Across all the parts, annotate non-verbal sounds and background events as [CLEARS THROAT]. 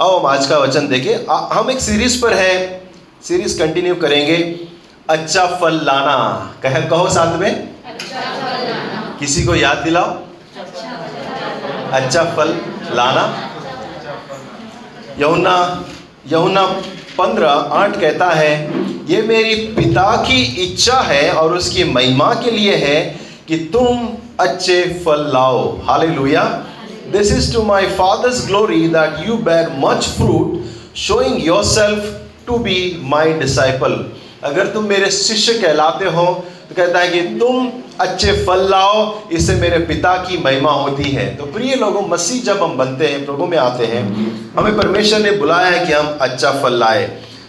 आओ हम आज का वचन देखें। हम एक सीरीज़ पर है। सीरीज़ कंटिन्यू करेंगे। अच्छा फल लाना। कह कहो साथ में। किसी को याद दिलाओ। अच्छा फल लाना। यमुना यमुना पंद्रह आठ कहता है ये मेरी पिता की इच्छा है और उसकी महिमा के लिए है कि तुम अच्छे फल लाओ। Hallelujah. This is to my father's glory that you bear much fruit showing yourself to be my disciple अगर तुम मेरे शिष्य कहलाते हो तो कहता है कि तुम अच्छे फल लाओ, इससे मेरे पिता की महिमा होती है। तो प्रिय लोगों, मसीह जब हम बनते हैं, प्रभु में आते हैं, हमें परमेश्वर ने बुलाया है कि हम अच्छा फल लाए।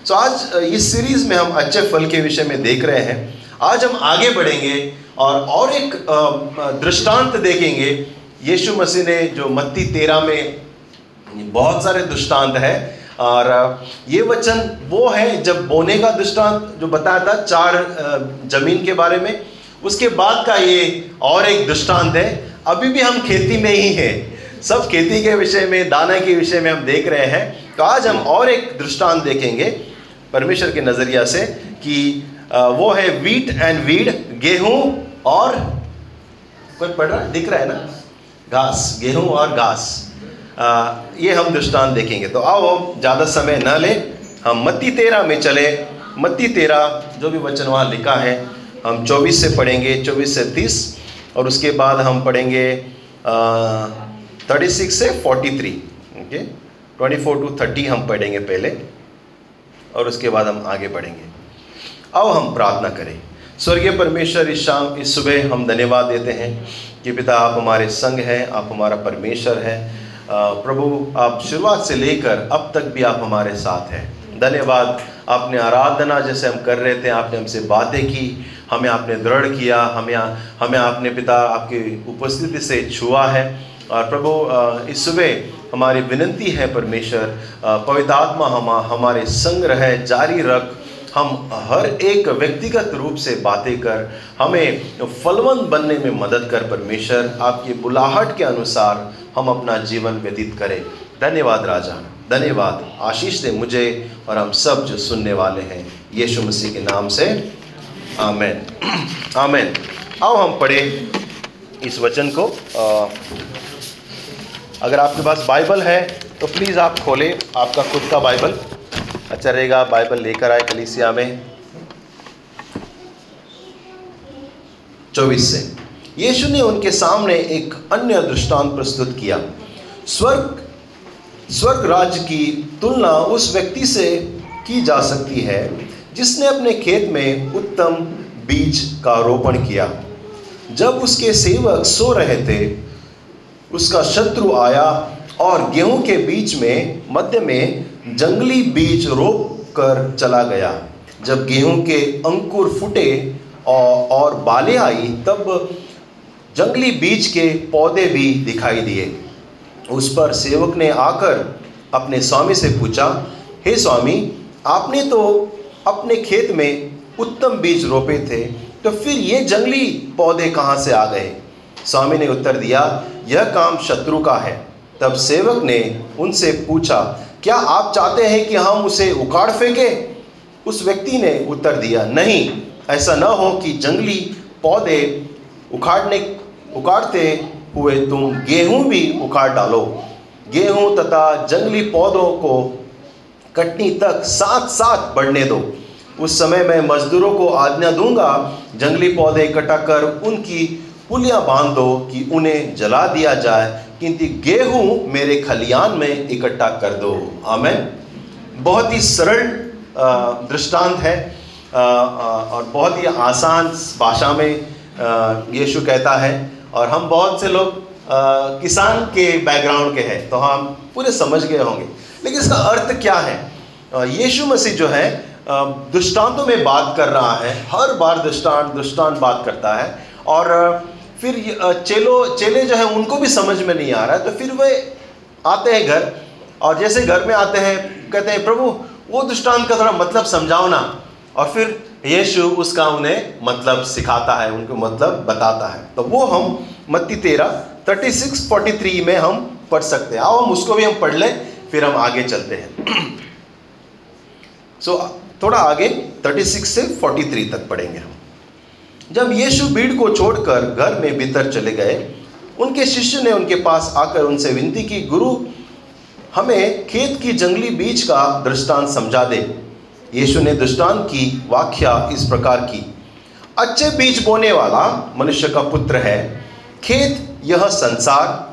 तो आज इस सीरीज़ में हम अच्छे फल के विषय में देख रहे हैं। आज हम आगे बढ़ेंगे और और एक दृष्टांत देखेंगे। यीशु मसीह ने जो मत्ती तेरह में बहुत सारे दृष्टांत है, और ये वचन वो है जब बोने का दृष्टांत जो बताया था चार ज़मीन के बारे में, उसके बाद का ये और एक दृष्टांत है। अभी भी हम खेती में ही हैं। सब खेती के विषय में, दाना के विषय में हम देख रहे हैं। तो आज हम और एक दृष्टांत देखेंगे परमेश्वर के नज़रिया से कि वो है वीट एंड वीड, गेहूँ और, कोई पढ़ रहा है? दिख रहा है ना? घास, गेहूँ और घास। ये हम दृष्टांत देखेंगे। तो आओ ज़्यादा समय न ले। हम मत्ती तेरह में चले। मत्ती तेरह, जो भी वचन वहाँ लिखा है, हम चौबीस से पढ़ेंगे, चौबीस से तीस, और उसके बाद हम पढ़ेंगे थर्टी सिक्स से forty three. Okay? Twenty four to thirty हम पढ़ेंगे पहले, और उसके बाद हम आगे बढ़ेंगे। अब हम प्रार्थना करें। स्वर्गीय परमेश्वर, इस शाम, इस सुबह हम धन्यवाद देते हैं। कि पिता आप हमारे संग हैं, आप हमारा परमेश्वर है। प्रभु, आप शुरुआत से लेकर अब तक भी आप हमारे साथ हैं। धन्यवाद, आपने आराधना जैसे हम कर रहे थे, आपने हमसे बातें की, हमें आपने दृढ़ किया, हमें हमें आपने पिता आपकी उपस्थिति से छुआ है। और प्रभु इस सुबह हमारी विनंती है परमेश्वर पवित्र आत्मा हम, हमारे संग रहे, जारी रख। हम हर एक व्यक्तिगत रूप से बातें कर हमें फलवंत बनने में मदद कर परमेश्वर आपकी बुलाहट के अनुसार हम अपना जीवन व्यतीत करें। धन्यवाद राजा धन्यवाद आशीष दे मुझे और हम सब जो सुनने वाले हैं यीशु मसीह के नाम से। आमेन। [CLEARS THROAT] आमेन। आओ हम पढ़े इस वचन को। अ, अगर आपके पास बाइबल है तो प्लीज़ आप खोलें आपका खुद का बाइबल। अच्छा रहेगा, बाइबल लेकर आए कलीसिया में। चौबीस से, यीशु ने उनके सामने एक अन्य दृष्टांत प्रस्तुत किया। स्वर्ग स्वर्ग राज्य की तुलना उस व्यक्ति से की जा सकती है, जिसने अपने खेत में उत्तम बीज का रोपण किया। जब उसके सेवक सो रहे थे, उसका शत्रु आया और गेहूँ के बीच में, मध्य में जंगली बीज रोप कर चला गया। जब गेहूँ के अंकुर फूटे और, बाले आई तब जंगली बीज के पौधे भी दिखाई दिए। उस पर सेवक ने आकर अपने स्वामी से पूछा हे स्वामी आपने तो अपने खेत में उत्तम बीज रोपे थे तो फिर ये जंगली पौधे कहाँ से आ गए? स्वामी ने उत्तर दिया यह काम शत्रु का है। तब सेवक ने उनसे पूछा क्या आप चाहते हैं कि हम उसे उखाड़ फेंके? उस व्यक्ति ने उत्तर दिया, नहीं, ऐसा न हो कि जंगली पौधे उखाड़ने, उखाड़ते हुए तुम गेहूँ भी उखाड़ डालो। गेहूँ तथा जंगली पौधों को कटनी तक साथ साथ बढ़ने दो। उस समय मैं मजदूरों को आज्ञा दूँगा, जंगली पौधे इकट्ठा कर उनकी पुलियाँ बाँध दो कि उन्हें जला दिया जाए। किंतु गेहूँ मेरे खलियान में इकट्ठा कर दो। आमेन। बहुत ही सरल दृष्टांत है। और बहुत ही आसान भाषा में यीशु कहता है। और हम बहुत से लोग किसान के बैकग्राउंड के हैं तो हम पूरे समझ गए होंगे। लेकिन इसका अर्थ क्या है? यीशु मसीह जो है दृष्टांतों में बात कर रहा है। हर बार दृष्टांत दृष्टांत बात करता है। और फिर चेलो चेले जो है उनको भी समझ में नहीं आ रहा है। तो फिर वे आते हैं घर और जैसे घर में आते हैं कहते हैं प्रभु वो दृष्टांत का थोड़ा मतलब समझाओ ना। और फिर यीशु उसका उन्हें मतलब सिखाता है उनको मतलब बताता है। तो वो हम मत्ती तेरह थर्टी सिक्स फोर्टी थ्री में हम पढ़ सकते हैं। आओ हम उसको भी हम पढ़ लें फिर हम आगे चलते हैं। सो [CLEARS THROAT] so, थोड़ा आगे 36 से 43 तक पढ़ेंगे हम। जब यीशु भीड़ को छोड़कर घर में भीतर चले गए, उनके शिष्य ने उनके पास आकर उनसे विनती की, गुरु, हमें खेत की जंगली बीज का दृष्टांत समझा दे। यीशु ने दृष्टांत की व्याख्या इस प्रकार की, अच्छे बीज बोने वाला मनुष्य का पुत्र है। खेत, यह संसार।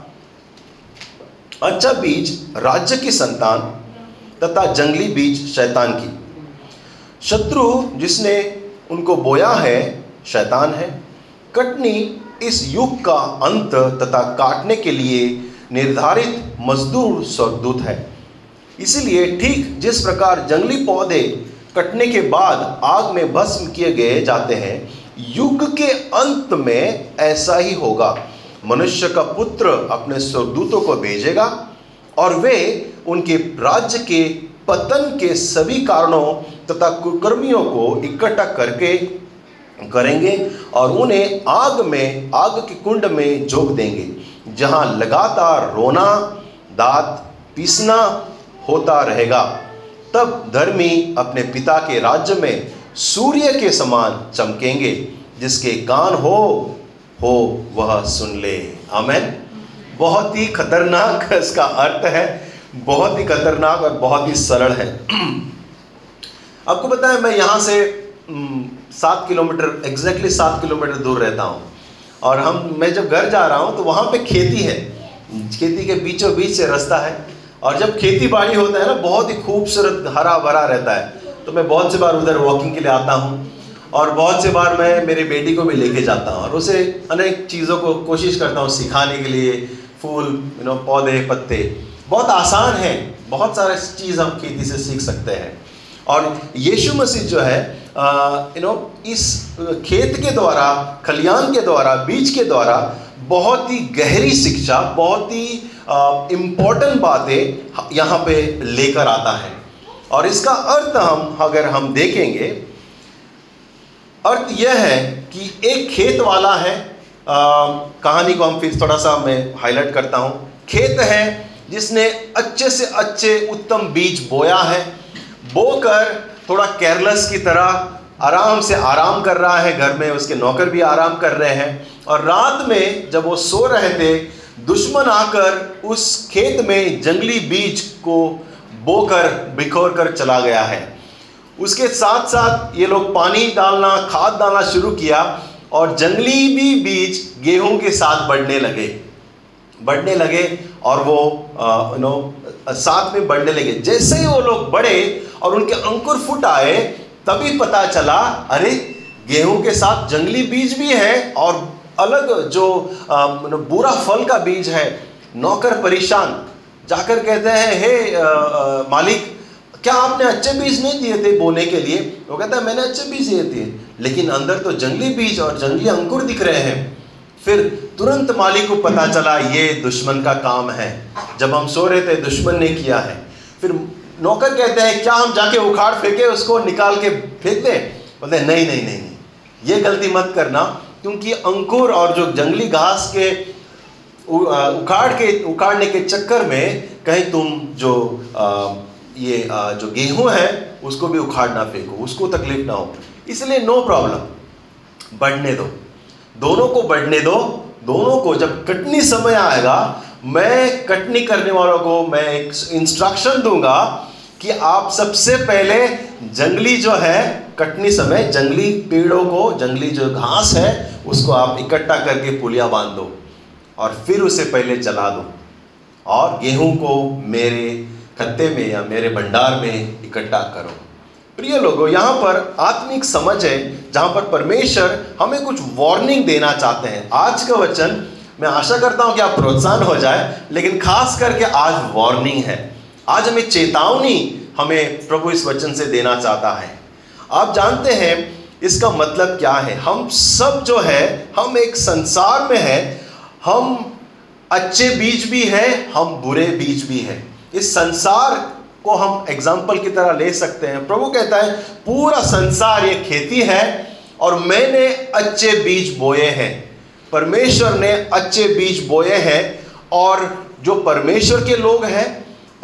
अच्छा बीज, राज्य की संतान तथा जंगली बीज, शैतान की। शत्रु जिसने उनको बोया है शैतान है। कटनी इस युग का अंत तथा काटने के लिए निर्धारित मजदूर स्वर्गदूत है। इसलिए ठीक जिस प्रकार जंगली पौधे कटने के बाद आग में भस्म किए गए जाते हैं, युग के अंत में ऐसा ही होगा। मनुष्य का पुत्र अपने स्वर्गदूतों को भेजेगा और वे उनके राज्य के, पतन के सभी कारणों तथा कुकर्मियों को इकट्ठा करके करेंगे और उन्हें आग में, आग के कुंड में झोंक देंगे, जहाँ लगातार रोना, दांत पीसना होता रहेगा। तब धर्मी अपने पिता के राज्य में सूर्य के समान चमकेंगे, जिसके कान हो हो वह सुन ले। आमेन। बहुत ही खतरनाक [LAUGHS] इसका अर्थ है। बहुत ही खतरनाक और बहुत ही सरल है। [CLEARS THROAT] आपको पता है, मैं यहाँ से सात किलोमीटर एग्जैक्टली सात किलोमीटर दूर रहता हूँ। और हम, मैं जब घर जा रहा हूँ तो वहाँ पे खेती है। खेती के बीचों बीच से रास्ता है। और जब खेती बाड़ी होता है ना, बहुत ही खूबसूरत हरा भरा रहता है। तो मैं बहुत से बार उधर वॉकिंग के लिए आता हूँ। और बहुत से बार मैं मेरी बेटी को भी लेके जाता हूँ। और उसे अनेक चीज़ों को कोशिश करता हूँ सिखाने के लिए। फूल यू नो पौधे, पत्ते। बहुत आसान है। बहुत सारे चीज़ हम खेती से सीख सकते हैं। और यीशु मसीह जो है यू नो इस खेत के द्वारा खलियान के द्वारा बीज के द्वारा बहुत ही गहरी शिक्षा बहुत ही इम्पोर्टेंट बातें यहाँ पे लेकर आता है। और इसका अर्थ हम अगर हम देखेंगे अर्थ यह है कि एक खेत वाला है आ, कहानी को हम फिर थोड़ा सा मैं हाईलाइट करता हूँ। खेत है जिसने अच्छे से अच्छे उत्तम बीज बोया है। बोकर थोड़ा केयरलेस की तरह आराम से आराम कर रहा है घर में, उसके नौकर भी आराम कर रहे हैं। और रात में जब वो सो रहे थे, दुश्मन आकर उस खेत में जंगली बीज को बोकर, बिखोर कर चला गया है। उसके साथ साथ ये लोग पानी डालना, खाद डालना शुरू किया और जंगली भी बीज गेहूँ के साथ बढ़ने लगे। बढ़ने लगे और वो यू नो साथ में बढ़ने लगे। जैसे ही वो लोग बढ़े और उनके अंकुर फुट आए, तभी पता चला, अरे, गेहूँ के साथ जंगली बीज भी है और अलग जो बुरा फल का बीज है, नौकर परेशान। जाकर कहते हैं, हे मालिक, क्या आपने अच्छे बीज नहीं दिए थे बोने के लिए? वो कहता है, मैंने अच्छे बीज दिए थे, लेकिन अंदर तो जंगली बीज और जंगली अंकुर दिख रहे हैं। फिर तुरंत मालिक को पता चला ये दुश्मन का काम है। जब हम सो रहे थे दुश्मन ने किया है। फिर नौकर कहते हैं क्या हम जाके उखाड़ फेंके उसको निकाल के फेंक दें? बोलते नहीं नहीं नहीं नहीं। ये गलती मत करना क्योंकि अंकुर और जो जंगली घास के उखाड़ के उखाड़ने के चक्कर में कहीं तुम जो आ, ये आ, जो गेहूँ है उसको भी उखाड़ ना फेंको उसको तकलीफ़ ना हो। इसलिए नो प्रॉब्लम बढ़ने दो। दोनों को बढ़ने दो, दोनों को जब कटनी समय आएगा, मैं कटनी करने वालों को मैं एक इंस्ट्रक्शन दूँगा कि आप सबसे पहले जंगली जो है, कटनी समय, जंगली पेड़ों को, जंगली जो घास है, उसको आप इकट्ठा करके पुलिया बाँध दो और फिर उसे पहले जला दो। और गेहूँ को मेरे खत्ते में या मेरे भंडार में इकट्ठा करो। प्रिय लोगों, यहाँ पर आत्मिक समझ है, जहाँ पर परमेश्वर हमें कुछ वार्निंग देना चाहते हैं। आज का वचन, मैं आशा करता हूँ कि आप प्रोत्साहन हो जाए, लेकिन खास करके आज वार्निंग है। आज हमें चेतावनी हमें प्रभु इस वचन से देना चाहता है। आप जानते हैं, इसका मतलब क्या है? हम सब जो है, हम एक संसार में है, हम अच्छे बीज भी हैं, हम बुरे बीज भी हैं। इस संसार को हम एग्ज़ाम्पल की तरह ले सकते हैं। प्रभु कहता है, पूरा संसार ये खेती है और मैंने अच्छे बीज बोए हैं। परमेश्वर ने अच्छे बीज बोए हैं और जो परमेश्वर के लोग हैं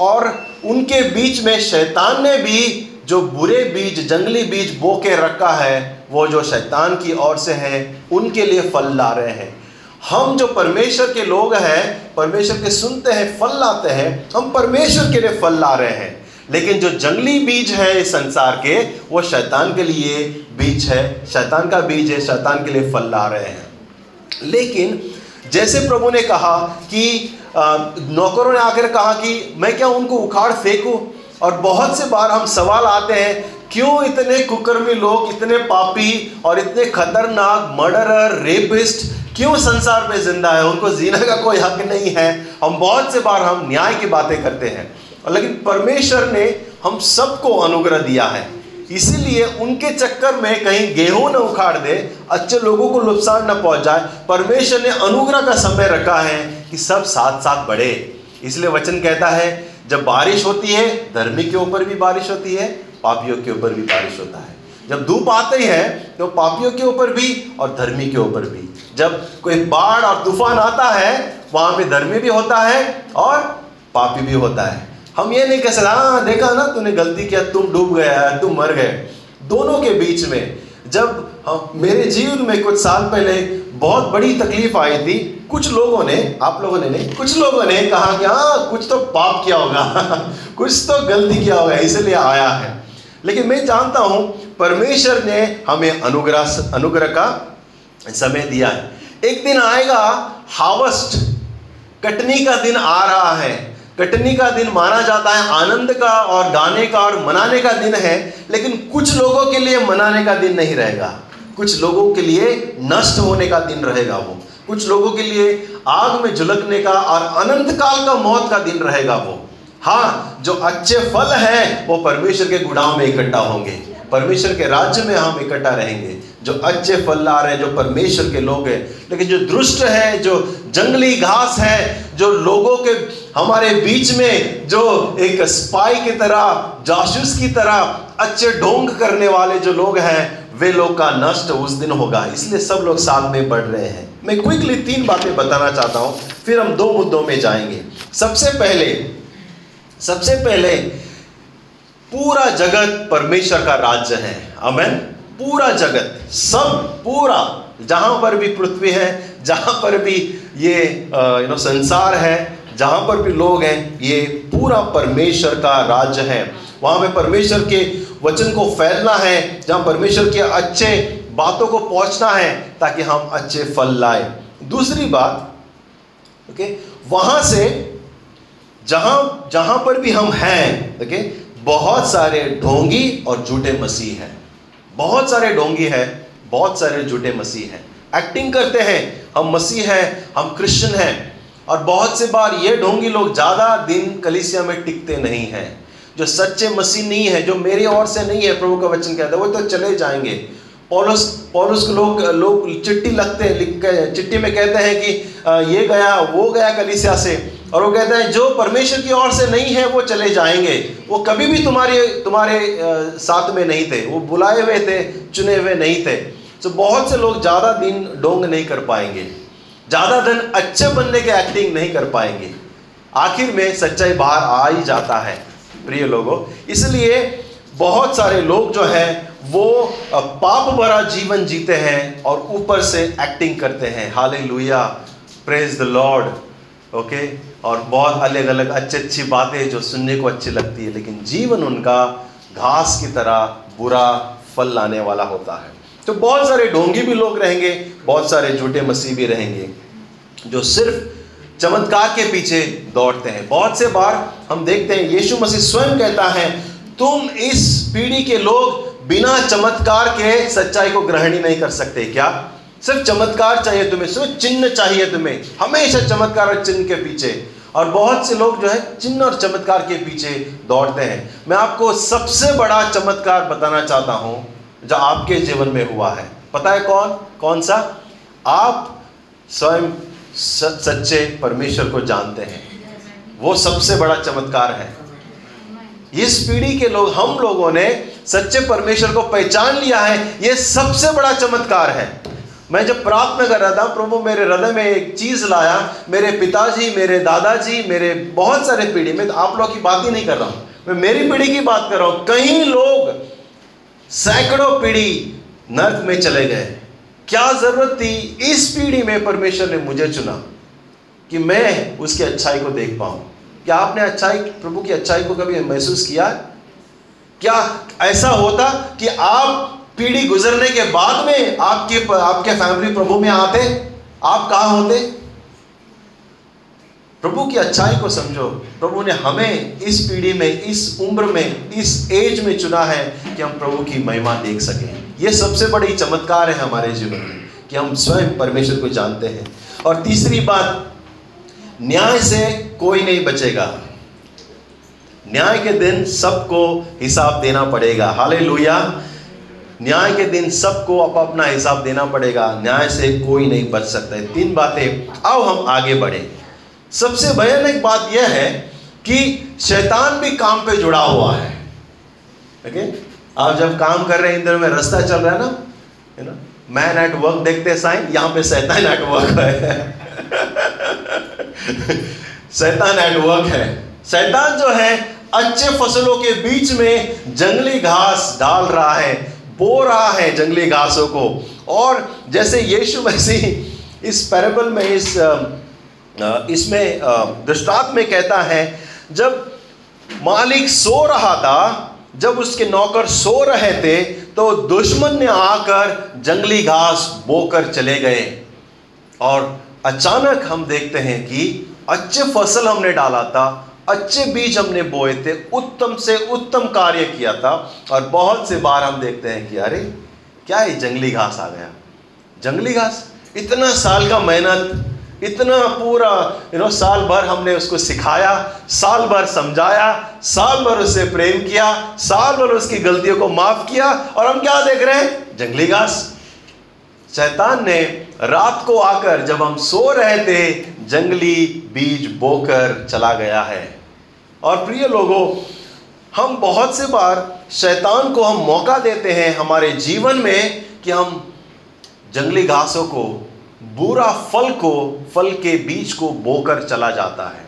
और उनके बीच में शैतान ने भी जो बुरे बीज, जंगली बीज बो के रखा है, वो जो शैतान की ओर से है, उनके लिए फल ला रहे हैं। हम जो परमेश्वर के लोग हैं, परमेश्वर के सुनते हैं, फल लाते हैं, हम परमेश्वर के लिए फल ला रहे हैं। लेकिन जो जंगली बीज है इस संसार के, वो शैतान के लिए बीज है। शैतान का बीज है, शैतान के लिए फल ला रहे हैं। लेकिन जैसे प्रभु ने कहा कि नौकरों ने आकर कहा कि, मैं क्या उनको उखाड़ फेंकूं? और बहुत से बार हम सवाल आते हैं, क्यों इतने कुकर्मी लोग, इतने पापी और इतने खतरनाक, मर्डरर, रेपिस्ट क्यों संसार में ज़िंदा है? उनको जीने का कोई हक नहीं है। हम बहुत से बार हम न्याय की बातें करते हैं, लेकिन परमेश्वर ने हम सबको अनुग्रह दिया है। इसीलिए उनके चक्कर में कहीं गेहूँ न उखाड़ दे, अच्छे लोगों को नुकसान न पहुँच जाए परमेश्वर ने अनुग्रह का समय रखा है कि सब साथ साथ बढ़े। इसलिए वचन कहता है, जब बारिश होती है, धर्मी के ऊपर भी बारिश होती है, पापियों के ऊपर भी बारिश होता है। जब धूप आते हैं तो पापियों के ऊपर भी और धर्मी के ऊपर भी। जब कोई बाढ़ और तूफ़ान आता है, वहाँ पे धर्मी भी होता है और पापी भी होता है। हम ये नहीं कह सकते हाँ देखा ना, तूने गलती किया, तुम डूब गया तुम मर गए। दोनों के बीच में, जब मेरे जीवन में कुछ साल पहले बहुत बड़ी तकलीफ़ आई थी, कुछ लोगों ने, आप लोगों ने नहीं, कुछ लोगों ने कहा कि हाँ कुछ तो पाप किया होगा, [LAUGHS] कुछ तो गलती किया होगा, इसलिए आया है। लेकिन मैं जानता हूँ परमेश्वर ने हमें अनुग्रह अनुग्रह का समय दिया है। एक दिन आएगा हावस्ट कटनी का दिन आ रहा है। कटनी का दिन माना जाता है आनंद का और गाने का और मनाने का दिन है, लेकिन कुछ लोगों के लिए मनाने का दिन नहीं रहेगा। कुछ लोगों के लिए नष्ट होने का दिन रहेगा वो। कुछ लोगों के लिए आग में झुलकने का और अनंत काल का मौत का दिन रहेगा वो। हाँ जो अच्छे फल हैं, वो परमेश्वर के गुड़ाव में इकट्ठा होंगे। परमेश्वर के राज्य में हम इकट्ठा रहेंगे, जो अच्छे फल ला रहे हैं, जो परमेश्वर के लोग हैं। लेकिन जो दुष्ट है, जो जंगली घास है, जो लोगों के हमारे बीच में, जो एक स्पाई की तरह, जासूस की तरह अच्छे ढोंग करने वाले जो लोग हैं, वे लोग का नष्ट उस दिन होगा। इसलिए सब लोग साथ में बढ़ रहे हैं। मैं क्विकली तीन बातें बताना चाहता हूँ, फिर हम दो मुद्दों में जाएँगे। सबसे पहले सबसे पहले पूरा जगत परमेश्वर का राज्य है। अमेन पूरा जगत, सब, पूरा। जहाँ पर भी पृथ्वी है, जहाँ पर भी ये यू नो संसार है, जहाँ पर भी लोग हैं, ये पूरा परमेश्वर का राज्य है। वहाँ पे परमेश्वर के वचन को फैलना है, जहाँ परमेश्वर के अच्छे बातों को पहुँचना है, ताकि हम अच्छे फल लाए। दूसरी बात ओके वहाँ से जहाँ जहाँ पर भी हम हैं ओके बहुत सारे ढोंगी और झूठे मसीह हैं। बहुत सारे ढोंगी हैं, बहुत सारे झूठे मसीह हैं। एक्टिंग करते हैं, हम मसीह हैं, हम क्रिश्चियन हैं। और बहुत से बार ये ढोंगी लोग ज़्यादा दिन कलिसिया में टिकते नहीं हैं। जो सच्चे मसीह नहीं है, जो मेरे ओर से नहीं है, प्रभु का वचन कहता है, वो तो चले जाएँगे। पॉलुस पॉलुस को लोग लोग चिट्ठी लगते हैं, लिख चिट्ठी में कहते हैं कि ये गया, वो गया कलिसिया से और वो कहते हैं, जो परमेश्वर की ओर से नहीं है, वो चले जाएँगे। वो कभी भी तुम्हारे तुम्हारे साथ में नहीं थे। वो बुलाए हुए थे, चुने हुए नहीं थे। तो बहुत से लोग ज़्यादा दिन डोंग नहीं कर पाएँगे। ज़्यादा दिन अच्छे बनने के एक्टिंग नहीं कर पाएँगे। आखिर में सच्चाई बाहर आ ही जाता है, प्रिय लोगों। इसलिए बहुत सारे लोग जो हैं, वो पाप भरा जीवन जीते हैं और ऊपर से एक्टिंग करते हैं। All praise the lord okay और बहुत अलग अलग अच्छी अच्छी बातें जो सुनने को अच्छी लगती है, लेकिन जीवन उनका घास की तरह बुरा फल लाने वाला होता है। तो बहुत सारे ढोंगी भी लोग रहेंगे, बहुत सारे झूठे मसीह भी रहेंगे, जो सिर्फ़ चमत्कार के पीछे दौड़ते हैं। बहुत से बार हम देखते हैं, यीशु मसीह स्वयं कहता है, तुम इस पीढ़ी के लोग बिना चमत्कार के सच्चाई को ग्रहण ही नहीं कर सकते, क्या? सिर्फ़ चमत्कार चाहिए तुम्हें, सिर्फ़ चिन्ह चाहिए तुम्हें। हमेशा चमत्कार और चिन्ह के पीछे और बहुत से लोग जो है चिन्ह और चमत्कार के पीछे दौड़ते हैं। मैं आपको सबसे बड़ा चमत्कार बताना चाहता हूँ, जो आपके जीवन में हुआ है। पता है कौन? कौन सा? आप स्वयं सच्चे परमेश्वर को जानते हैं। वो सबसे बड़ा चमत्कार है। इस पीढ़ी के लोग, हम लोगों ने सच्चे परमेश्वर को पहचान लिया है। ये सबसे बड़ा चमत्कार है। मैं जब प्रार्थना कर रहा था, प्रभु मेरे हृदय में एक चीज़ लाया। मेरे पिताजी, मेरे दादाजी, मेरे बहुत सारे पीढ़ी, में तो आप लोग की बात ही नहीं कर रहा हूँ। मैं मेरी पीढ़ी की बात कर रहा हूँ। कहीं लोग सैकड़ों पीढ़ी नर्क में चले गए। क्या ज़रूरत थी इस पीढ़ी में परमेश्वर ने मुझे चुना कि मैं उसकी अच्छाई को देख पाऊँ? क्या आपने अच्छाई, प्रभु की अच्छाई को कभी महसूस किया? क्या ऐसा होता कि आप पीढ़ी गुजरने के बाद में आपके आपके फैमिली प्रभु में आते, आप कहा होते? प्रभु की अच्छाई को समझो। प्रभु ने हमें इस पीढ़ी में, इस उम्र में, इस एज में चुना है कि हम प्रभु की महिमा देख सकें। ये सबसे बड़ी चमत्कार है हमारे जीवन में कि हम स्वयं परमेश्वर को जानते हैं। और तीसरी बात, न्याय से कोई नहीं बचेगा। न्याय के दिन सबको हिसाब देना पड़ेगा। हाले न्याय के दिन सबको अप अपना हिसाब देना पड़ेगा। न्याय से कोई नहीं बच सकता। है तीन बातें। अब हम आगे बढ़े। सबसे भयानक बात यह है कि शैतान भी काम पे जुड़ा हुआ है। ओके आप जब काम कर रहे हैं, इंद्र में रास्ता चल रहा है ना? है ना मैन एट वर्क देखते साइन यहाँ पे शैतान एट वर्क है। [LAUGHS] शैतान एट वर्क है। शैतान जो है, अच्छे फ़सलों के बीच में जंगली घास डाल रहा है। बो रहा है जंगली घासों को। और जैसे यीशु मसीह इस पैरेबल में, इस इसमें दृष्टांत में कहता है, जब मालिक सो रहा था, जब उसके नौकर सो रहे थे तो दुश्मन ने आकर जंगली घास बोकर चले गए। और अचानक हम देखते हैं कि अच्छे फ़सल हमने डाला था अच्छे बीज हमने बोए थे, उत्तम से उत्तम कार्य किया था, और बहुत से बार हम देखते हैं कि अरे, क्या ये जंगली घास आ गया? जंगली घास? इतना साल का मेहनत, इतना पूरा यू नो साल भर हमने उसको सिखाया, साल भर समझाया, साल भर उससे प्रेम किया, साल भर उसकी गलतियों को माफ़ किया, और हम क्या देख रहे हैं? जंगली घास। शैतान ने रात को आकर जब हम सो रहे थे, जंगली बीज बोकर चला गया है। और प्रिय लोगों, हम बहुत से बार शैतान को हम मौका देते हैं हमारे जीवन में कि हम जंगली घासों को, बुरा फल को, फल के बीज को बोकर चला जाता है।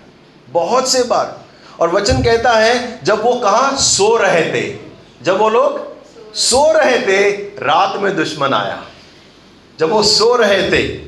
बहुत से बार। और वचन कहता है, जब वो कहा सो रहे थे, जब वो लोग सो रहे थे, रात में दुश्मन आया। जब वो सो रहे थे,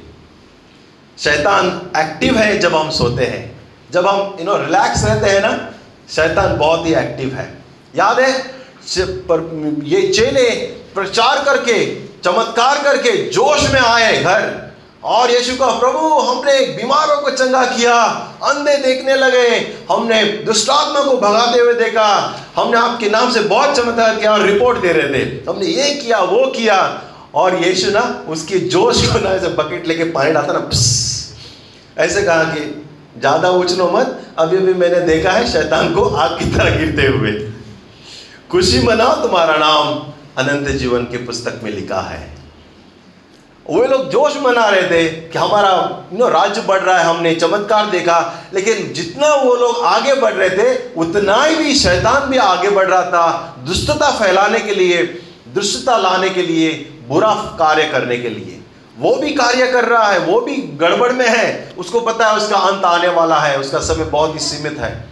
शैतान एक्टिव है जब हम सोते हैं। जब हम यू नो रिलैक्स रहते हैं ना, शैतान बहुत ही एक्टिव है। याद है पर, ये चेले प्रचार करके, चमत्कार करके जोश में आए घर। और यीशु का प्रभु, हमने बीमारों को चंगा किया, अंधे देखने लगे। हमने दुष्टात्मा को भगाते हुए देखा। हमने आपके नाम से बहुत चमत्कार किया और रिपोर्ट दे रहे थे। हमने ये किया, वो किया। और यीशु ना उसकी जोश को ना ऐसे बकेट लेके पानी डालता ना ऐसे कहा कि, ज़्यादा उछलो मत, अभी अभी मैंने देखा है शैतान को आग की तरह गिरते हुए। खुशी मनाओ तुम्हारा नाम, अनंत जीवन की पुस्तक में लिखा है। वे लोग जोश मना रहे थे कि हमारा नो राज्य बढ़ रहा है, हमने चमत्कार देखा। लेकिन जितना वो लोग आगे बढ़ रहे थे, उतना ही भी शैतान भी आगे बढ़ रहा था। दुष्टता फैलाने के लिए, दुष्टता लाने के लिए बुरा कार्य करने के लिए। वो भी कार्य कर रहा है, वो भी गड़बड़ में है। उसको पता है उसका अंत आने वाला है, उसका समय बहुत ही सीमित है।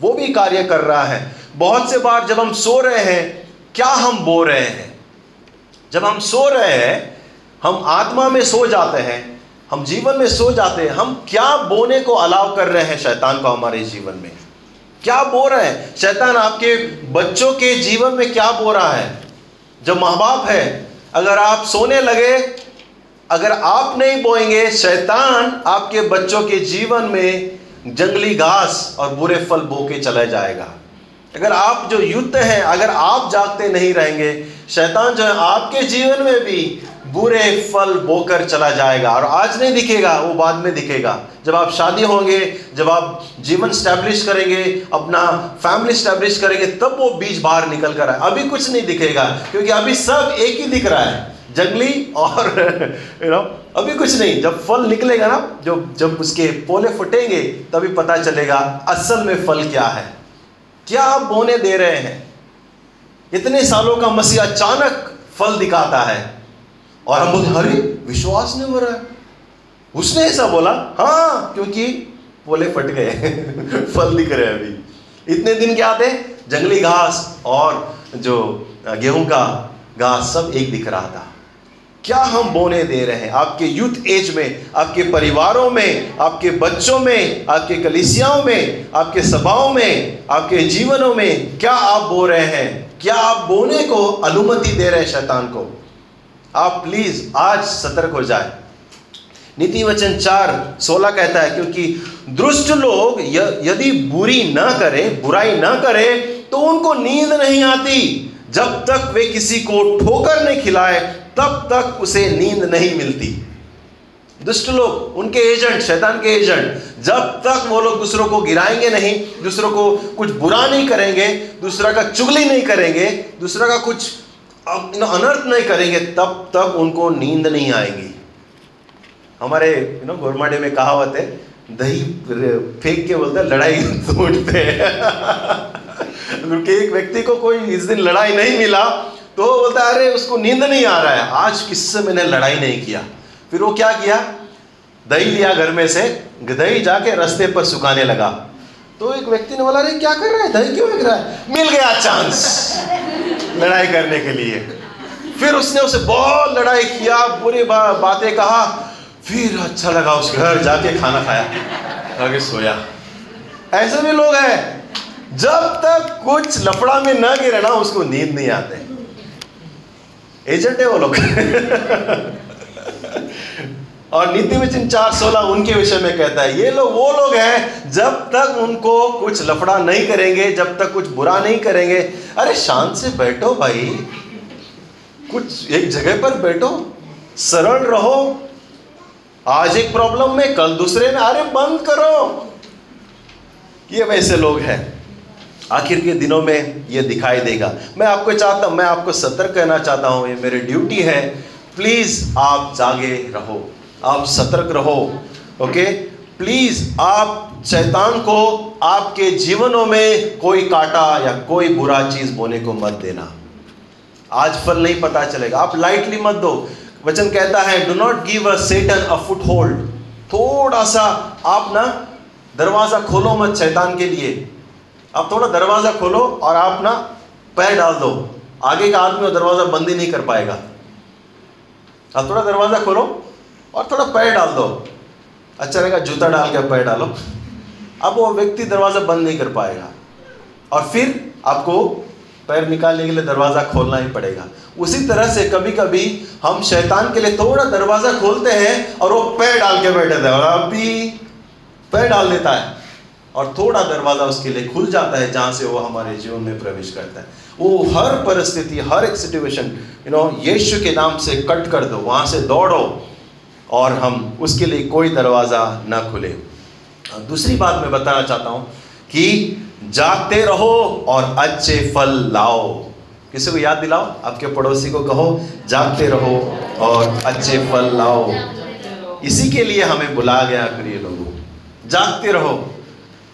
वो भी कार्य कर रहा है। बहुत से बार जब हम सो रहे हैं, क्या हम बो रहे हैं? जब हम सो रहे हैं, हम आत्मा में सो जाते हैं, हम जीवन में सो जाते हैं, हम क्या बोने को अलाव कर रहे हैं शैतान को हमारे जीवन में? क्या बो रहे हैं? शैतान आपके बच्चों के जीवन में क्या बो रहा है? जब माँ बाप है अगर आप सोने लगे, अगर आप नहीं बोएँगे, शैतान आपके बच्चों के जीवन में जंगली घास और बुरे फल बो के चला जाएगा। अगर आप जो युद्ध हैं, अगर आप जागते नहीं रहेंगे, शैतान जो है आपके जीवन में भी बुरे फल बोकर चला जाएगा और आज नहीं दिखेगा, वो बाद में दिखेगा। जब आप शादी होंगे, जब आप जीवन स्टैब्लिश करेंगे, अपना फैमिली स्टैब्लिश करेंगे, तब वो बीज बाहर निकल कर आए। अभी कुछ नहीं दिखेगा, क्योंकि अभी सब एक ही दिख रहा है, जंगली और यू नो अभी कुछ नहीं। जब फल निकलेगा ना, जो, जब उसके पोले फुटेंगे, तभी पता चलेगा असल में फल क्या है। क्या आप बोने दे रहे हैं? इतने सालों का मसीह अचानक फल दिखाता है। और हम बोलते, अरे, विश्वास नहीं हो रहा है। उसने ऐसा बोला हाँ क्योंकि बोले फट गए [LAUGHS] फल दिख रहे अभी। इतने दिन क्या थे? जंगली घास और जो गेहूँ का घास सब एक दिख रहा था। क्या हम बोने दे रहे हैं? आपके यूथ एज में, आपके परिवारों में, आपके बच्चों में, आपके कलिसियाओं में, आपके सभाओं में, आपके जीवनों में क्या आप बो रहे हैं? क्या आप बोने को अनुमति दे रहे हैं शैतान को? आप प्लीज़ आज सतर्क हो जाए। नीति वचन चार सोलह कहता है, क्योंकि दुष्ट लोग यदि बुरी ना करे, बुराई ना करे तो उनको नींद नहीं आती। जब तक वे किसी को ठोकर नहीं खिलाए, तब तक उसे नींद नहीं मिलती। दुष्ट लोग, उनके एजेंट, शैतान के एजेंट, जब तक वो लोग दूसरों को गिराएँगे नहीं, दूसरों को कुछ बुरा नहीं करेंगे, दूसरा का चुगली नहीं करेंगे, दूसरा का कुछ अनर्थ नहीं करेंगे, तब तक उनको नींद नहीं आएगी। हमारे यू नो गोरमाडे में कहावत है, दही फेंक के बोलते लड़ाई [LAUGHS] तोड़ते क्योंकि एक व्यक्ति को कोई इस दिन लड़ाई नहीं मिला तो बोलता है, अरे, उसको नींद नहीं आ रहा है, आज किससे मैंने लड़ाई नहीं किया? फिर वो क्या किया? दही लिया घर में से, दही जाके रास्ते पर सुखाने लगा। तो एक व्यक्ति ने बोला, अरे, क्या कर रहा है? दही क्यों लग रहा है? मिल गया चांस। लड़ाई करने के लिए। फिर उसने उसे बहुत लड़ाई किया बुरी बा, बातें कहा। फिर अच्छा लगा उस घर जाके खाना खाया आगे सोया। ऐसे भी लोग हैं जब तक कुछ लफड़ा में ना गिरे ना उसको नींद नहीं आते। एजेंट है वो लोग। [LAUGHS] और नीति वचन चार सोलह उनके विषय में कहता है, ये लोग, वो लोग हैं, जब तक उनको कुछ लफड़ा नहीं करेंगे, जब तक कुछ बुरा नहीं करेंगे। अरे, शांत से बैठो भाई। कुछ एक जगह पर बैठो, सरल रहो। आज एक प्रॉब्लम में, कल दूसरे में। अरे, बंद करो। ये वैसे लोग हैं। आखिर के दिनों में ये दिखाई देगा। मैं आपको चाहता मैं आपको सतर्क कहना चाहता हूँ, ये मेरी ड्यूटी है। प्लीज़ आप जागे रहो। आप सतर्क रहो, ओके? प्लीज़ आप शैतान को आपके जीवनों में कोई काटा या कोई बुरा चीज़ बोने को मत देना। आज फल नहीं पता चलेगा। आप लाइटली मत दो। वचन कहता है do not give a Satan a foothold थोड़ा सा आप ना दरवाज़ा खोलो मत शैतान के लिए। आप थोड़ा दरवाज़ा खोलो और आप ना पैर डाल दो। आगे का आदमी दरवाज़ा बंद ही नहीं कर पाएगा। आप थोड़ा दरवाज़ा खोलो। और थोड़ा पैर डाल दो। अच्छा रहेगा, जूता डाल के पैर डालो। अब वो व्यक्ति दरवाज़ा बंद नहीं कर पाएगा। और फिर आपको पैर निकालने के लिए दरवाज़ा खोलना ही पड़ेगा। उसी तरह से कभी कभी हम शैतान के लिए थोड़ा दरवाज़ा खोलते हैं और वो पैर डाल के बैठे थे और अभी पैर डाल देता है और थोड़ा दरवाज़ा उसके लिए खुल जाता है, जहाँ से वो हमारे जीवन में प्रवेश करता है। वो हर परिस्थिति, हर एक सिचुएशन यू नो यीशु के नाम से कट कर दो, वहाँ से दौड़ो। और हम उसके लिए कोई दरवाज़ा ना खुले। दूसरी बात मैं बताना चाहता हूँ कि जागते रहो और अच्छे फल लाओ। किसी को याद दिलाओ? आपके पड़ोसी को कहो, जागते रहो और अच्छे फल लाओ। इसी के लिए हमें बुलाया गया प्रिय लोगों, जागते रहो,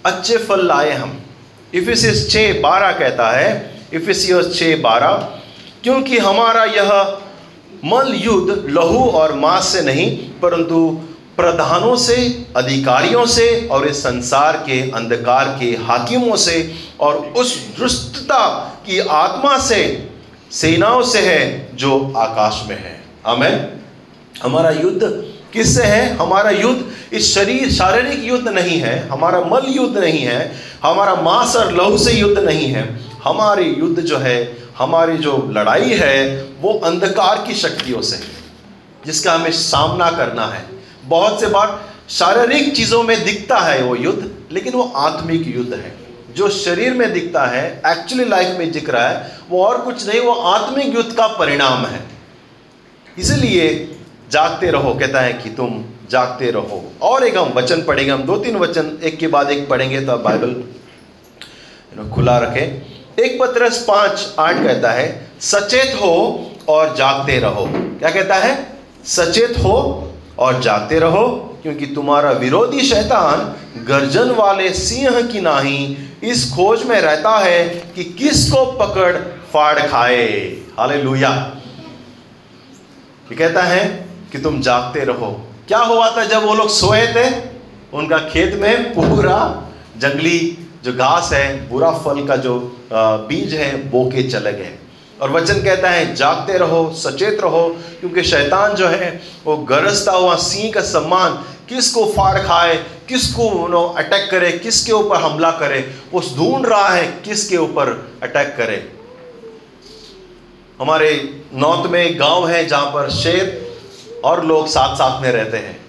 अच्छे फल लाए हम। इफिसियस छः बारह कहता है, इफिसियस छः बारह, क्योंकि हमारा यह मल युद्ध लहू और मांस से नहीं, परंतु प्रधानों से, अधिकारियों से और इस संसार के अंधकार के हाकिमों से और उस दुष्टता की आत्मा से सेनाओं से है जो आकाश में है। हमें हमारा युद्ध किससे है? हमारा युद्ध इस शरीर, शारीरिक युद्ध नहीं है, हमारा मल युद्ध नहीं है, हमारा मांस और लहू से युद्ध नहीं है। हमारे युद्ध जो है हमारी जो लड़ाई है, वो अंधकार की शक्तियों से जिसका हमें सामना करना है। बहुत से बार शारीरिक चीज़ों में दिखता है वो युद्ध, लेकिन वो आत्मिक युद्ध है। जो शरीर में दिखता है एक्चुअली लाइफ में दिख रहा है, वो और कुछ नहीं, वो आत्मिक युद्ध का परिणाम है। इसलिए जागते रहो, कहता है कि तुम जागते रहो। और एक हम वचन पढ़ेंगे, हम दो तीन वचन एक के बाद एक पढ़ेंगे तो बाइबल खुला रखें। एक पत्रस पाँच आठ कहता है, सचेत हो और जागते रहो। क्या कहता है? सचेत हो और जागते रहो, क्योंकि तुम्हारा विरोधी शैतान गर्जन वाले सिंह की नाही, इस खोज में रहता है कि किसको पकड़ फाड़ खाए। हाले ये कहता है कि तुम जागते रहो। क्या हुआ था जब वो लोग सोए थे? उनका खेत में पूरा जंगली जो घास है, बुरा फल का जो बीज है, बो के चले गए। और वचन कहता है, जागते रहो, सचेत रहो, क्योंकि शैतान जो है, वो गरजता हुआ सिंह का सम्मान किसको फाड़ खाए, किसको नो अटैक करे, किसके ऊपर हमला करे, वो ढूंढ रहा है, किसके ऊपर अटैक करे। हमारे नॉर्थ में एक गाँव है, जहाँ पर शेर और लोग साथ साथ में रहते हैं।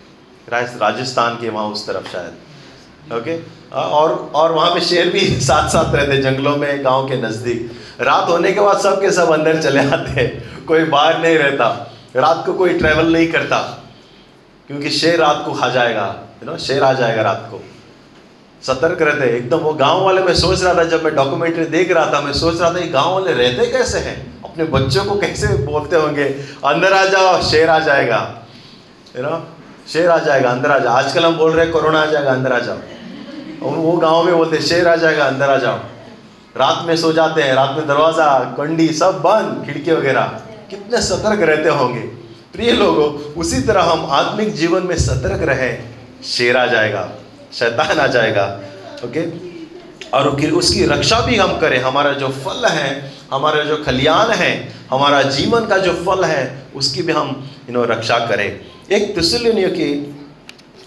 राजस्थान के वहाँ उस तरफ़ शायद। ओके? और और वहाँ पे शेर भी [LAUGHS] साथ साथ रहते जंगलों में, गाँव के नज़दीक। रात होने के बाद सब के सब अंदर चले आते हैं, कोई बाहर नहीं रहता। रात को कोई ट्रैवल नहीं करता, क्योंकि शेर रात को खा जाएगा यू नो शेर आ जाएगा रात को। सतर्क रहते एकदम वो गाँव वाले, मैं सोच रहा था, जब मैं डॉक्यूमेंट्री देख रहा था, मैं सोच रहा था, ये गाँव वाले रहते कैसे हैं? अपने बच्चों को कैसे बोलते होंगे, अंदर आ जाओ, शेर आ जाएगा। यू नो शेर आ जाएगा, अंदर आ जाओ। आजकल हम बोल रहे हैं, कोरोना आ जाएगा, अंदर आ जाओ। और वो गाँव में बोलते, शेर आ जाएगा, अंदर आ जाओ. रात में सो जाते हैं, रात में दरवाज़ा कंडी सब बंद, खिड़की वगैरह। कितने सतर्क रहते होंगे। प्रिय लोगों, उसी तरह हम आत्मिक जीवन में सतर्क रहे। शेर आ जाएगा, शैतान आ जाएगा, ओके? और उसकी रक्षा भी हम करें। हमारा जो फल है, हमारा जो खलियान है, हमारा जीवन का जो फल है, उसकी भी हम यू नो रक्षा करें। एक तसलियों की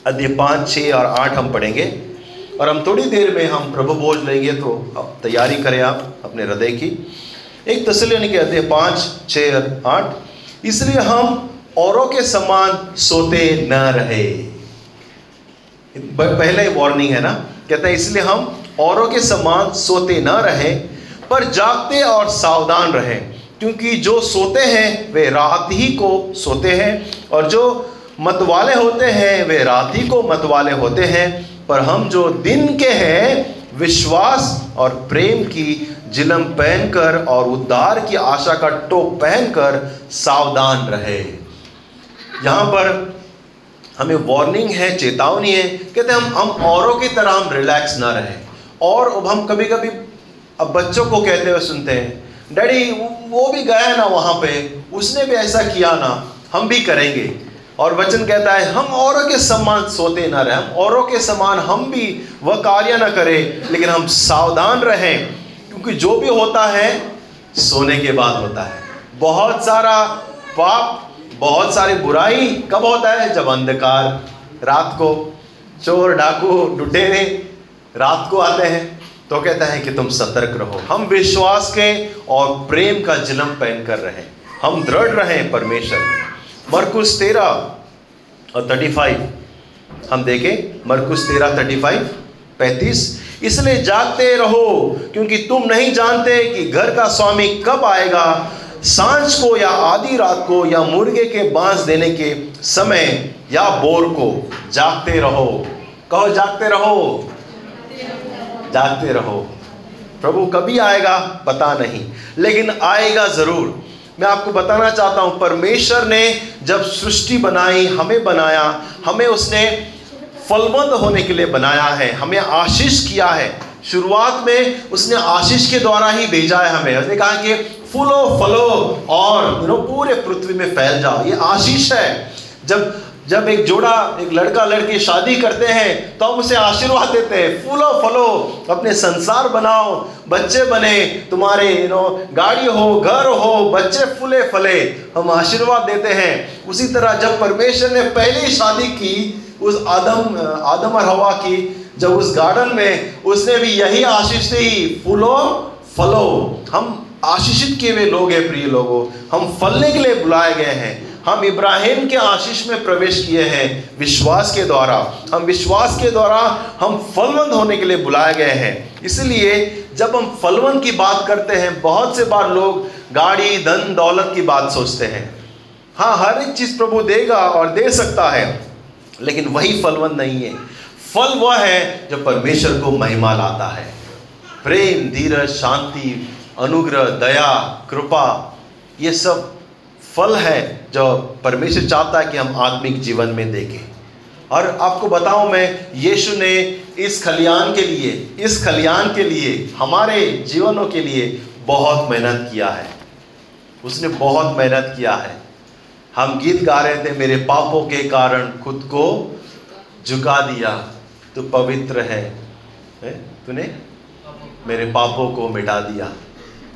अध्याय पाँच, छः और आठ हम पढ़ेंगे। और हम थोड़ी देर में हम प्रभु बोझ लेंगे तो अब तैयारी करें आप अपने हृदय की। एक तसलियों के अध्याय पाँच छः आठ, इसलिए हम औरों के समान सोते न रहे। पहले वार्निंग है ना? कहते हैं, इसलिए हम औरों के समान सोते न रहे, पर जागते और सावधान रहे, क्योंकि जो सोते हैं, वे रात ही को सोते हैं, और जो मतवाले होते हैं, वे रात ही को मतवाले होते हैं। पर हम जो दिन के हैं, विश्वास और प्रेम की जिलम पहनकर और उद्धार की आशा का टोप पहनकर सावधान रहे। यहाँ पर हमें वार्निंग है, चेतावनी है, कहते हम हम औरों की तरह हम रिलैक्स ना रहें। और अब हम कभी कभी अब बच्चों को कहते हुए सुनते हैं, डैडी, वो भी गया ना वहाँ पे? उसने भी ऐसा किया ना? हम भी करेंगे। और वचन कहता है, हम औरों के समान सोते ना रहे, हम औरों के समान हम भी वह कार्य ना करें, लेकिन हम सावधान रहें, क्योंकि जो भी होता है, सोने के बाद होता है। बहुत सारा पाप, बहुत सारी बुराई कब होता है? जब अंधकार, रात को चोर, डाकू, डुडेरे रात को आते हैं तो कहता है कि तुम सतर्क रहो। हम विश्वास के और प्रेम का जन्म पहन कर रहे। हम दृढ़ रहे परमेश्वर मरकुस तेरह और थर्टी फाइव हम देखें, मरकुस तेरह थर्टी फाइव पैंतीस। इसलिए जागते रहो, क्योंकि तुम नहीं जानते कि घर का स्वामी कब आएगा। साँझ को या आधी रात को या मुर्गे के बाँस देने के समय या बोर को जागते रहो। कहो, जागते रहो। जागते रहो। प्रभु कभी आएगा? पता नहीं। लेकिन आएगा ज़रूर। मैं आपको बताना चाहता हूँ, परमेश्वर ने जब सृष्टि बनाई, हमें बनाया, हमें उसने फलवंद होने के लिए बनाया है, हमें आशीष किया है। शुरुआत में उसने आशीष के द्वारा ही भेजा है हमें। उसने कहा कि फूलो, फलो और पूरे पृथ्वी में फैल जाओ। ये आशीष है। जब जब एक जोड़ा, एक लड़का, लड़की शादी करते हैं तो हम उसे आशीर्वाद देते हैं। फूलो, फलो, अपने संसार बनाओ, बच्चे बने, तुम्हारे यू नो गाड़ी हो, घर हो, बच्चे फूले, फले, हम आशीर्वाद देते हैं। उसी तरह जब परमेश्वर ने पहली शादी की, उस आदम आदम और हवा की, जब उस गार्डन में, उसने भी यही आशीष दी, फूलो, फलो। हम आशीषित किए हुए लोग हैं, प्रिय लोगों। हम फलने के लिए बुलाए गए हैं। हम इब्राहिम के आशीष में प्रवेश किए हैं विश्वास के द्वारा। हम विश्वास के द्वारा हम फलवंत होने के लिए बुलाए गए हैं। इसलिए जब हम फलवंत की बात करते हैं, बहुत से बार लोग गाड़ी, धन, दौलत की बात सोचते हैं। हाँ हर एक चीज़ प्रभु देगा और दे सकता है, लेकिन वही फलवंत नहीं है। फल वह है जो परमेश्वर को महिमा लाता है। प्रेम, धीरज, शांति, अनुग्रह, दया, कृपा, ये सब फल है जो परमेश्वर चाहता है कि हम आत्मिक जीवन में देखें। और आपको बताऊँ मैं यीशु ने इस खलियान के लिए इस खलियान के लिए हमारे जीवनों के लिए बहुत मेहनत किया है। उसने बहुत मेहनत किया है। हम गीत गा रहे थे मेरे पापों के कारण खुद को झुका दिया तू पवित्र है, है? तूने? मेरे पापों को मिटा दिया।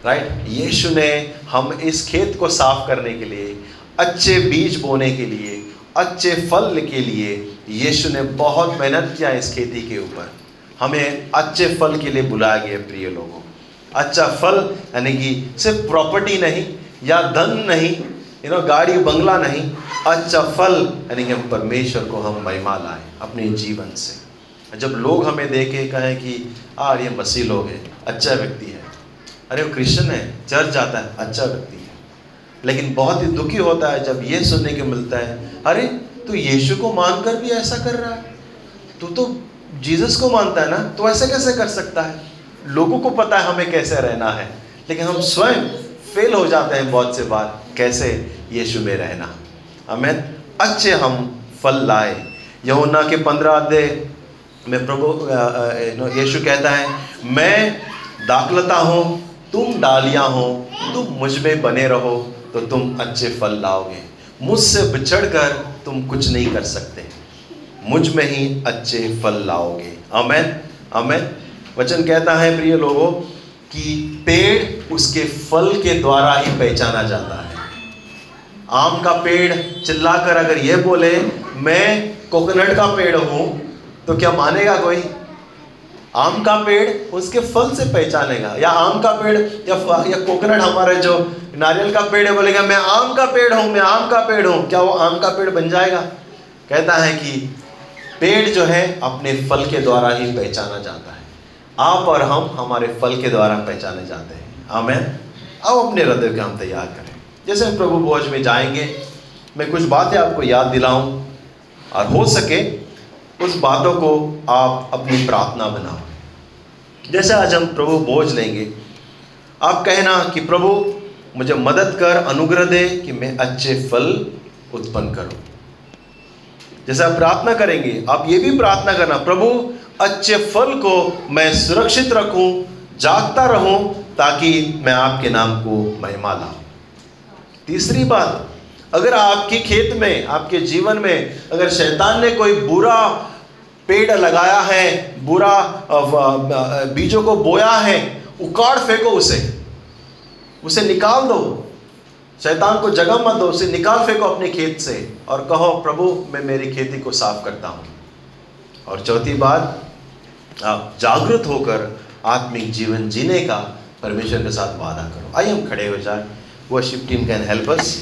राइट यीशु ने हम इस खेत को साफ़ करने के लिए, अच्छे बीज बोने के लिए, अच्छे फल के लिए यीशु ने बहुत मेहनत किया इस खेती के ऊपर। हमें अच्छे फल के लिए बुलाया गया प्रिय लोगों। अच्छा फल, यानी कि सिर्फ़ प्रॉपर्टी नहीं, या धन नहीं यू नो गाड़ी, बंगला नहीं अच्छा फल, यानी कि हम परमेश्वर को हम महिमा लाए अपने जीवन से। जब लोग हमें देखे, कहें कि आ ये मसीह लोग हैं अच्छा व्यक्ति है। अरे वो क्रिश्चन है, चर्च जाता है अच्छा व्यक्ति है। लेकिन बहुत ही दुखी होता है जब ये सुनने को मिलता है, अरे, तू यीशु को मानकर भी ऐसा कर रहा है? तू तो जीसस को मानता है ना तो ऐसे कैसे कर सकता है? लोगों को पता है हमें कैसे रहना है, लेकिन हम स्वयं फेल हो जाते हैं बहुत से बार, कैसे यीशु में रहना। हमें अच्छे हम फल लाए। यमुना के पंद्रह अध्याय में प्रभु यीशु कहता है, मैं दाखलता हूँ तुम डालियाँ हो, तुम मुझमें बने रहो तो तुम अच्छे फल लाओगे। मुझसे बिछड़ कर तुम कुछ नहीं कर सकते। मुझमें ही अच्छे फल लाओगे। अमेन अमेन वचन कहता है, प्रिय लोगों, कि पेड़ उसके फल के द्वारा ही पहचाना जाता है। आम का पेड़ चिल्लाकर अगर ये बोले, मैं कोकोनट का पेड़ हूँ तो क्या मानेगा कोई? आम का पेड़ उसके फल से पहचानेगा। या आम का पेड़, या या कोकोनट हमारे जो नारियल का पेड़ है, बोलेगा, मैं आम का पेड़ हूँ, मैं आम का पेड़ हूँ। क्या वो आम का पेड़ बन जाएगा? कहता है कि पेड़ जो है अपने फल के द्वारा ही पहचाना जाता है। आप और हम हमारे फल के द्वारा पहचाने जाते हैं। हमें अब अपने हृदय के हम तैयार करें। जैसे प्रभु भोज में जाएँगे, मैं कुछ बातें आपको याद दिलाऊं, और हो सके उस बातों को आप अपनी प्रार्थना बनाओ। जैसे आज हम प्रभु बोझ लेंगे, आप कहना कि प्रभु, मुझे मदद कर, अनुग्रह दे कि मैं अच्छे फल उत्पन्न करूँ। जैसे आप प्रार्थना करेंगे, आप ये भी प्रार्थना करना, प्रभु, अच्छे फल को मैं सुरक्षित रखूँ, जागता रहूँ, ताकि मैं आपके नाम को महिमा लाऊं। तीसरी बात, अगर आपके खेत में, आपके जीवन में, अगर शैतान ने कोई बुरा पेड़ लगाया है, बुरा बीजों को बोया है, उकाड़ फेंको उसे। उसे निकाल दो। शैतान को जगह मत दो, उसे निकाल फेंको अपने खेत से और कहो, प्रभु, मैं मेरी खेती को साफ़ करता हूँ। और चौथी बात, आप जागृत होकर आत्मिक जीवन जीने का परमेश्वर के साथ वादा करो। आइए हम खड़े हो जाए। वो टीम कैन हेल्प अस